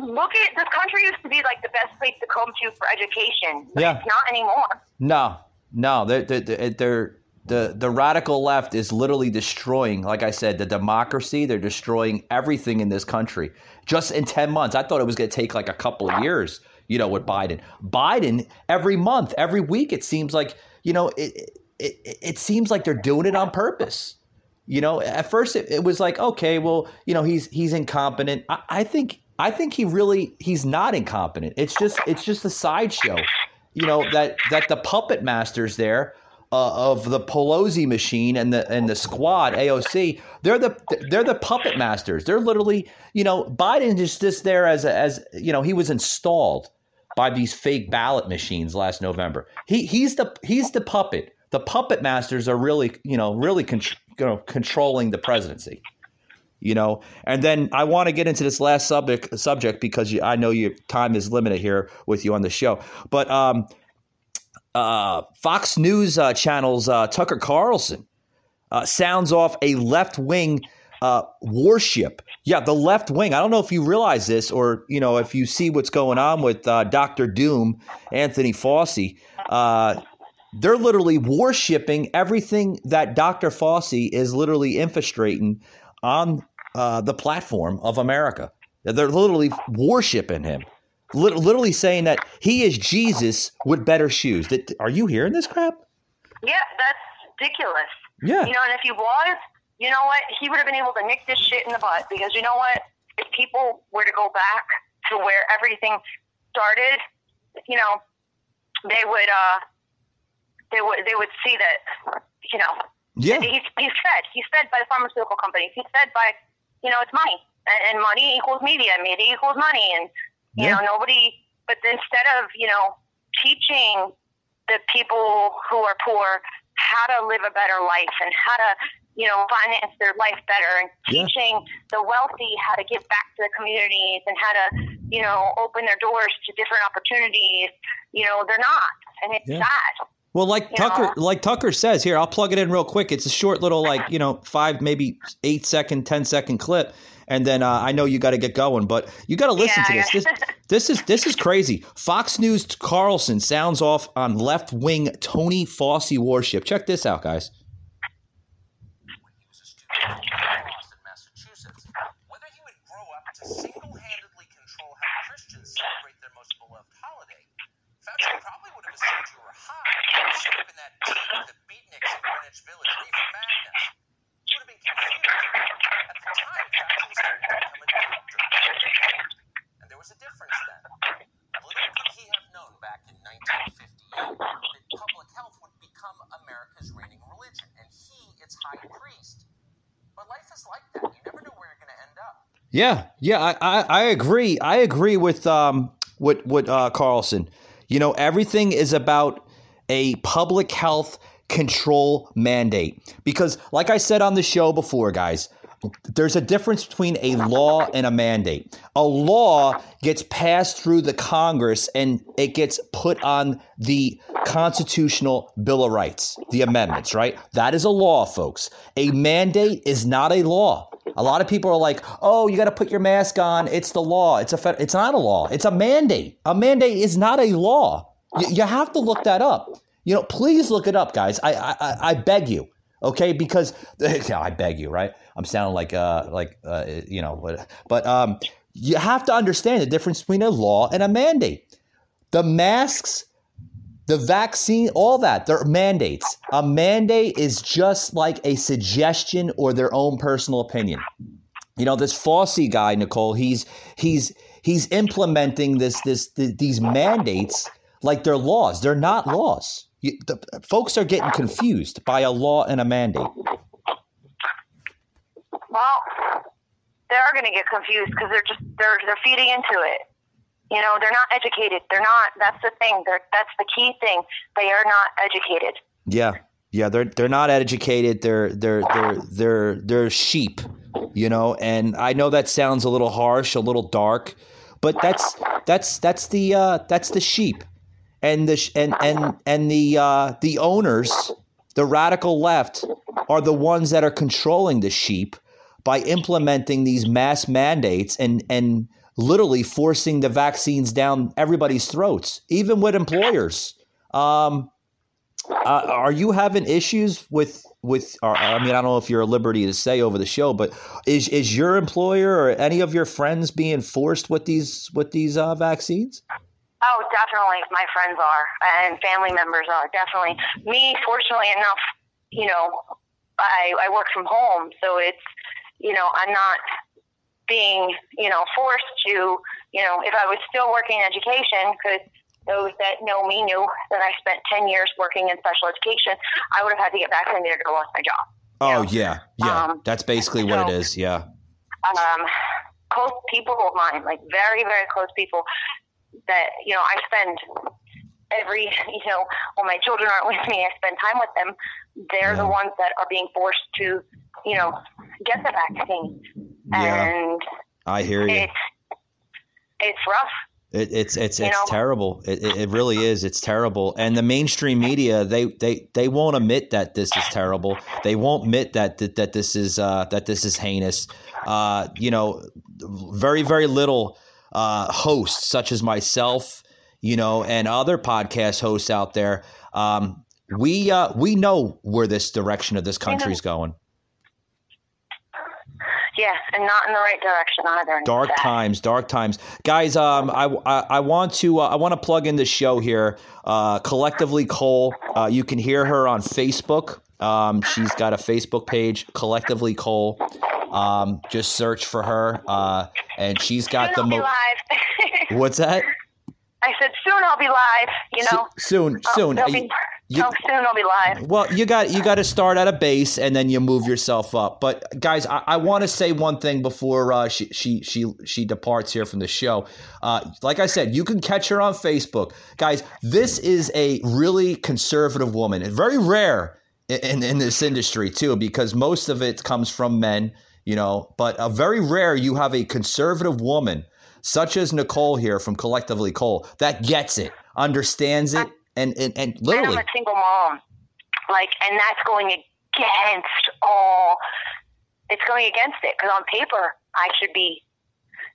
look at this country used to be like the best place to come to for education. But Yeah. It's not anymore. No, no, they're, they're, they're, the the radical left is literally destroying, like I said, the democracy. They're destroying everything in this country. Just in ten months, I thought it was going to take like a couple of years. You know, with Biden, Biden every month, every week, it seems like you know it. It, it, seems like they're doing it on purpose. You know, at first it, it was like, okay, well, you know, he's he's incompetent. I, I think I think he really he's not incompetent. It's just it's just a sideshow. You know that that the puppet masters there uh, of the Pelosi machine and the and the squad AOC, they're the they're the puppet masters. They're literally, you know, Biden is just there as as you know he was installed by these fake ballot machines last November. He he's the he's the puppet. The puppet masters are really you know really con- you know controlling the presidency you know? And then i want to get into this last subject subject because you, i know your time is limited here with you on the show. But um, uh, fox news uh, channel's uh, tucker carlson uh, sounds off a left-wing uh, warship. Yeah the left wing. I don't know if you realize this or you know if you see what's going on with uh, dr doom anthony fauci they're literally warshipping everything that Dr. Fauci is literally infiltrating on uh, the platform of America. They're literally worshipping him, Lit- literally saying that he is Jesus with better shoes. That are you hearing this crap? Yeah, that's ridiculous. Yeah. You know, and if he was, you know what? He would have been able to nick this shit in the butt because you know what? If people were to go back to where everything started, you know, they would uh they would they would see that you know Yeah. he's he's fed he's fed by the pharmaceutical companies he's fed by you know it's money and, money equals media media equals money and you Yeah. know nobody but instead of you know teaching the people who are poor how to live a better life and how to you know finance their life better and Yeah. teaching the wealthy how to give back to the communities and how to you know open their doors to different opportunities you know they're not and it's Yeah. sad Well, like Tucker, like Tucker says here, I'll plug it in real quick. It's a short little, like you know, five maybe eight second, ten second clip, and then uh, I know you got to get going, but you got to listen Yeah, to this. This, this is this is crazy. Fox News Carlson sounds off on left wing Tony Fauci warship. Check this out, guys. when he was a student in Boston, Massachusetts. Whether he would grow up to single-handedly control how Christians celebrate their most beloved holiday, Fauci probably would have assumed you were high, sipping that tea with the beatniks in Greenwich Village, reefer madness. You would have been confused. At the time, Fauci was going to become a doctor. And there was a difference then. Little could he have known back in 1958 that public health would become America's reigning religion, and he its high priest. But life is like that. You never know where you're going to end up. Yeah, yeah, I, I, I agree. I agree with um with with uh, Carlson. You know, everything is about a public health control mandate because, like I said on the show before, guys, there's a difference between a law and a mandate. A law gets passed through the Congress and it gets put on the Constitutional Bill of Rights, the amendments, right? That is a law, folks. A mandate is not a law. A lot of people are like, "Oh, you got to put your mask on. It's the law. It's a fed- it's not a law. It's a mandate. A mandate is not a law. You, you have to look that up. You know, please look it up, guys. I, I- I beg you, okay? Because I beg you, right? I'm sounding like uh like uh you know, but but um, you have to understand the difference between a law and a mandate. The masks the vaccine, all that, they're mandates. A mandate is just like a suggestion or their own personal opinion. you know, this Fauci guy, Nicole, he's he's he's implementing this this th- these mandates like they're laws. They're not laws. You, the, folks are getting confused by a law and a mandate. Well, they are going to get confused because they're just they're they're feeding into it. You know, they're not educated. They're not. That's the thing. They're, that's the key thing. They are not educated. Yeah, yeah, they're they're not educated. They're they're they're they're they're sheep, you know. And I know that sounds a little harsh, a little dark, but that's that's that's the uh, that's the sheep, and the and and and the uh, the owners, the radical left, are the ones that are controlling the sheep by implementing these mass mandates and and literally forcing the vaccines down everybody's throats, even with employers. Um, uh, are you having issues with with? Or, I mean, I don't know if you're at liberty to say over the show, but is is your employer or any of your friends being forced with these with these uh, vaccines? Oh, definitely. My friends are, and family members are definitely. Me, fortunately enough, you know, I I work from home, so it's you know I'm not being you know forced to you know if I was still working in education because those that know me knew that I spent 10 years working in special education, I would have had to get vaccinated or lost my job. Oh, yeah. Yeah. Um, That's basically what it is. Yeah. Um, close people of mine, like very, very close people that, you know, I spend every, you know, when my children aren't with me, I spend time with them. They're the ones that are being forced to, you know, get the vaccine. Yeah. I hear you. it's, it's rough. It, it's it's You it's know? terrible. It, it, it really is. It's terrible. And the mainstream media they they they won't admit that this is terrible. They won't admit that that, that this is uh, that this is heinous. Uh, you know, very very little uh, hosts such as myself, you know, and other podcast hosts out there. Um, we uh, we know where this direction of this country is going. Yeah, and not in the right direction either. Dark sad. times, dark times, guys. Um, I, I, I want to uh, I want to plug in the show here. Uh, collectively, Cole. Uh, you can hear her on Facebook. Um, she's got a Facebook page, Collectively Cole. Um, just search for her, uh, and she's got the Soon be mo-. What's that? I said soon I'll be live. You know, soon, Oh, soon. be- you- soon I'll be live. Well, you got you got to start at a base and then you move yourself up. But guys, I, I want to say one thing before uh, she she she she departs here from the show. Uh, like I said, you can catch her on Facebook, guys. This is a really conservative woman, very rare in, in in this industry too, because most of it comes from men, you know. But a very rare you have a conservative woman such as Nicole here from Collectively Cole that gets it, understands it, and and, and And literally. I'm a single mom, like, and that's going against all. It's going against it because on paper I should be,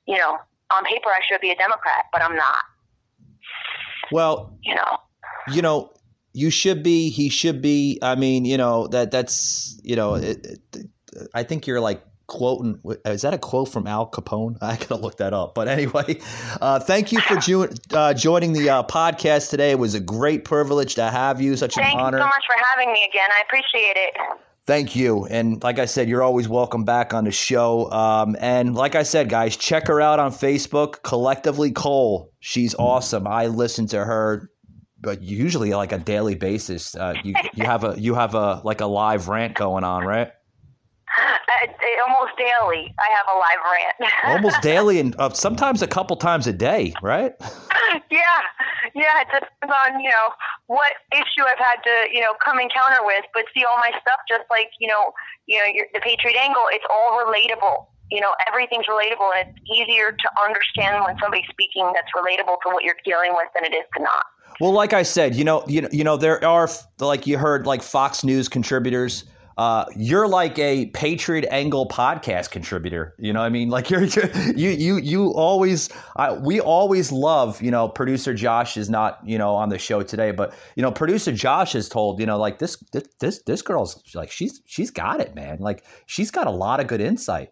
you know, on paper I should be a Democrat, but I'm not. Well, You know, you know, you should be. He should be. I mean, you know that that's you know. It, it, I think you're like quoting. Is that a quote from Al Capone? I gotta look that up. But anyway, uh, thank you for jo- uh, joining the uh, podcast today. It was a great privilege to have you. Such an thank honor. you so much for having me again. I appreciate it. Thank you. And like I said, you're always welcome back on the show. Um, and like I said, guys, check her out on Facebook, Collectively Cole. She's awesome. I listen to her, but usually like a daily basis. Uh, you you have a you have a like a live rant going on, right? Uh, almost daily, I have a live rant. Almost daily, and uh, sometimes a couple times a day, right? yeah, yeah. It depends on you know what issue I've had to you know come encounter with, but see all my stuff just like you know you know your, the Patriot Angle. It's all relatable. You know everything's relatable, and it's easier to understand when somebody's speaking that's relatable to what you're dealing with than it is to not. Well, like I said, you know, you know, you know, there are like you heard, like Fox News contributors. Uh, you're like a Patriot Angle podcast contributor. You know, I mean, like you're, you're you you you always. I, we always love. You know, producer Josh is not you know on the show today, but you know, producer Josh has told you know like this this this, this girl's like she's she's got it, man. Like she's got a lot of good insight,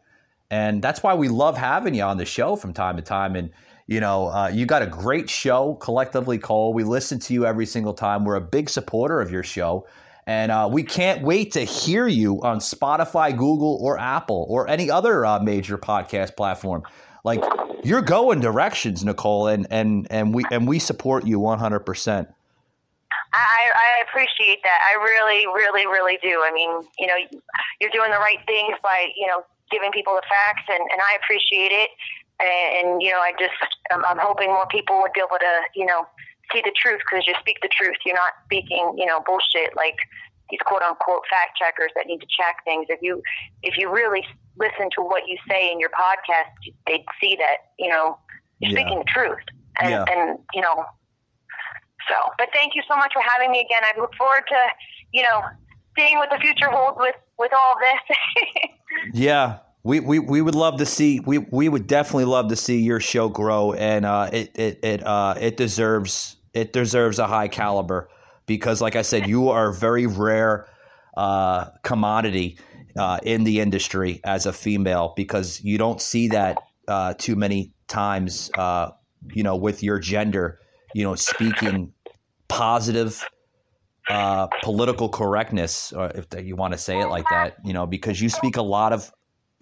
and that's why we love having you on the show from time to time. And you know, uh, you got a great show, collectively, Cole. We listen to you every single time. We're a big supporter of your show, And uh, we can't wait to hear you on Spotify, Google, or Apple, or any other uh, major podcast platform. Like you're going directions, Nicole, and and and we and we support you 100. percent I, I appreciate that. I really, really, really do. I mean, you know, you're doing the right things by, you know, giving people the facts, and, and I appreciate it. And, and you know, I just, I'm, I'm hoping more people would be able to, you know, see the truth because you speak the truth. You're not speaking, you know, bullshit like these quote unquote fact checkers that need to check things. If you, if you really listen to what you say in your podcast, they'd see that, you know, you're Yeah. speaking the truth. And, Yeah. and, you know, so, but thank you so much for having me again. I look forward to, you know, seeing what the future holds with with all this. Yeah, we, we, we would love to see we, we would definitely love to see your show grow, and uh, it it it uh, it deserves it deserves a high caliber because, like I said, you are a very rare uh, commodity uh, in the industry as a female because you don't see that uh, too many times. Uh, you know, with your gender, you know, speaking positive uh, political correctness, or if you want to say it like that, you know, because you speak a lot of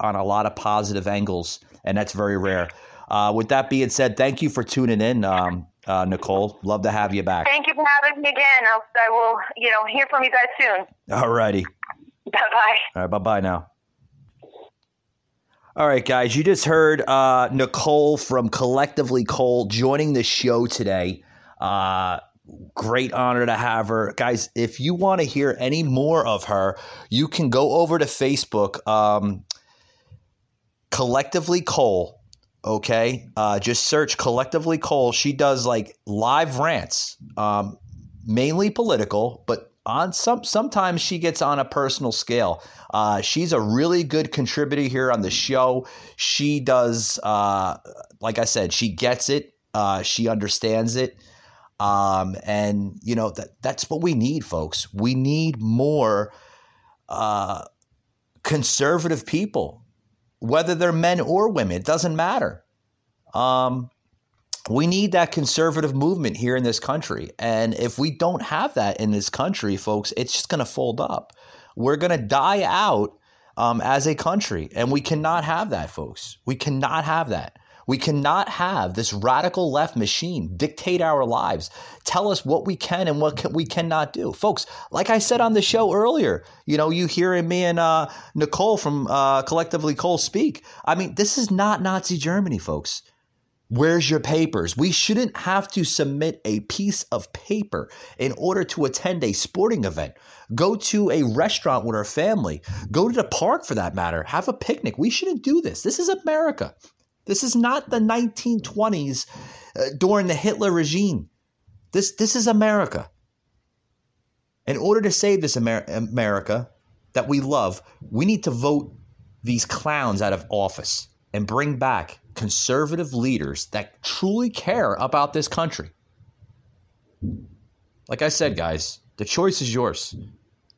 on a lot of positive angles, and that's very rare. Uh, with that being said, thank you for tuning in, um, uh, Nicole. Love to have you back. thank you for having me again. I'll, I will, you know, hear from you guys soon. All righty. Bye bye. All right, bye bye now. All right, guys, you just heard uh, Nicole from Collectively Cole joining the show today. Uh, great honor to have her. Guys, if you want to hear any more of her, you can go over to Facebook, um, Collectively Cole. Okay, uh, just search Collectively Cole. She does like live rants, um, mainly political, but on some sometimes she gets on a personal scale. Uh, she's a really good contributor here on the show. She does, uh, like I said, she gets it. Uh, she understands it. Um, and you know that that's what we need, folks. We need more uh, conservative people, whether they're men or women. It doesn't matter. Um, we need that conservative movement here in this country, and if we don't have that in this country, folks, it's just going to fold up. We're going to die out um, as a country, and we cannot have that, folks. We cannot have that. We cannot have this radical left machine dictate our lives, tell us what we can and what can, we cannot do. Folks, like I said on the show earlier, you know, you hearing me and uh, Nicole from uh, Collectively Cole speak. I mean, this is not Nazi Germany, folks. Where's your papers? We shouldn't have to submit a piece of paper in order to attend a sporting event. Go to a restaurant with our family. Go to the park for that matter. Have a picnic. We shouldn't do this. This is America. This is not the 1920s uh, during the Hitler regime. This this is America. In order to save this Amer- America that we love, we need to vote these clowns out of office and bring back conservative leaders that truly care about this country. Like I said, guys, the choice is yours.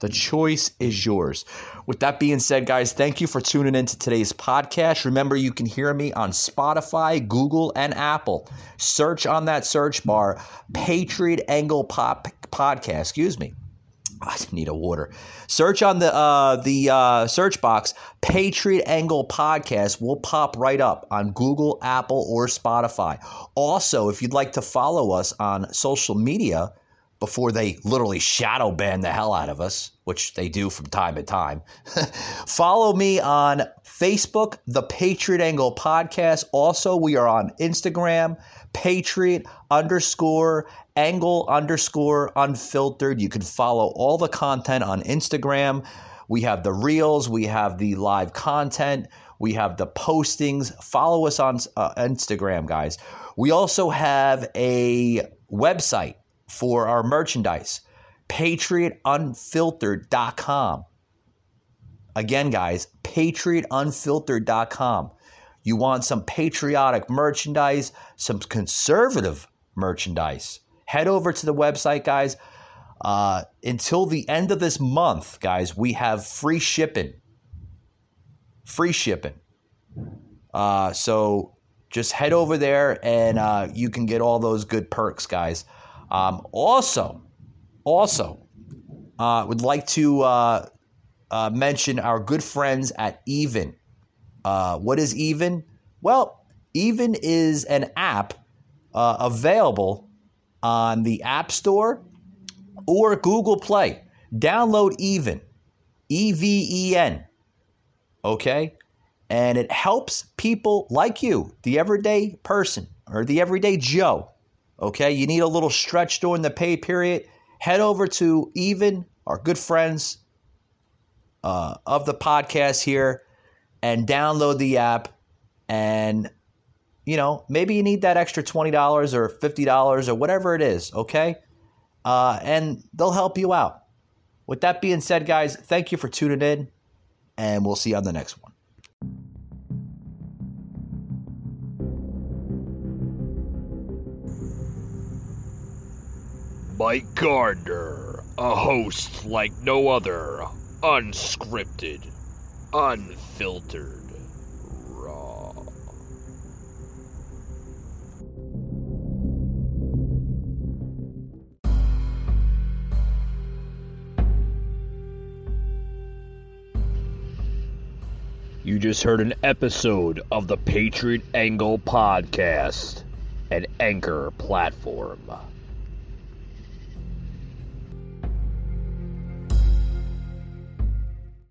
The choice is yours. With that being said, guys, thank you for tuning into today's podcast. Remember, you can hear me on Spotify, Google, and Apple. Search on that search bar, Patriot Angle Pop Podcast. Excuse me. I need a water. Search on the uh, the uh, search box. Patriot Angle Podcast will pop right up on Google, Apple, or Spotify. Also, if you'd like to follow us on social media before they literally shadow ban the hell out of us, which they do from time to time, follow me on Facebook, the Patriot Angle Podcast. Also, we are on Instagram, Patriot underscore angle underscore unfiltered. You can follow all the content on Instagram. We have the reels, we have the live content, we have the postings. Follow us on uh, Instagram, guys. We also have a website for our merchandise, patriotunfiltered.com. Again, guys, patriotunfiltered.com. You want some patriotic merchandise, some conservative merchandise. Head over to the website, guys. Uh, until the end of this month, guys, we have free shipping. Free shipping. Uh, so just head over there and uh, you can get all those good perks, guys. Um, also, also, uh, would like to uh, uh, mention our good friends at Even. Uh, what is Even? Well, Even is an app uh, available on the App Store or Google Play. Download Even, E V E N. Okay? And it helps people like you, the everyday person or the everyday Joe. Okay? You need a little stretch during the pay period. Head over to Even, our good friends uh, of the podcast here, and download the app. And, you know, maybe you need that extra $20 or $50 or whatever it is. Okay? Uh, and they'll help you out. With that being said, guys, thank you for tuning in, and we'll see you on the next one. Mike Gardner, a host like no other, unscripted, unfiltered, raw. You just heard an episode of the Patriot Angle podcast, an anchor platform.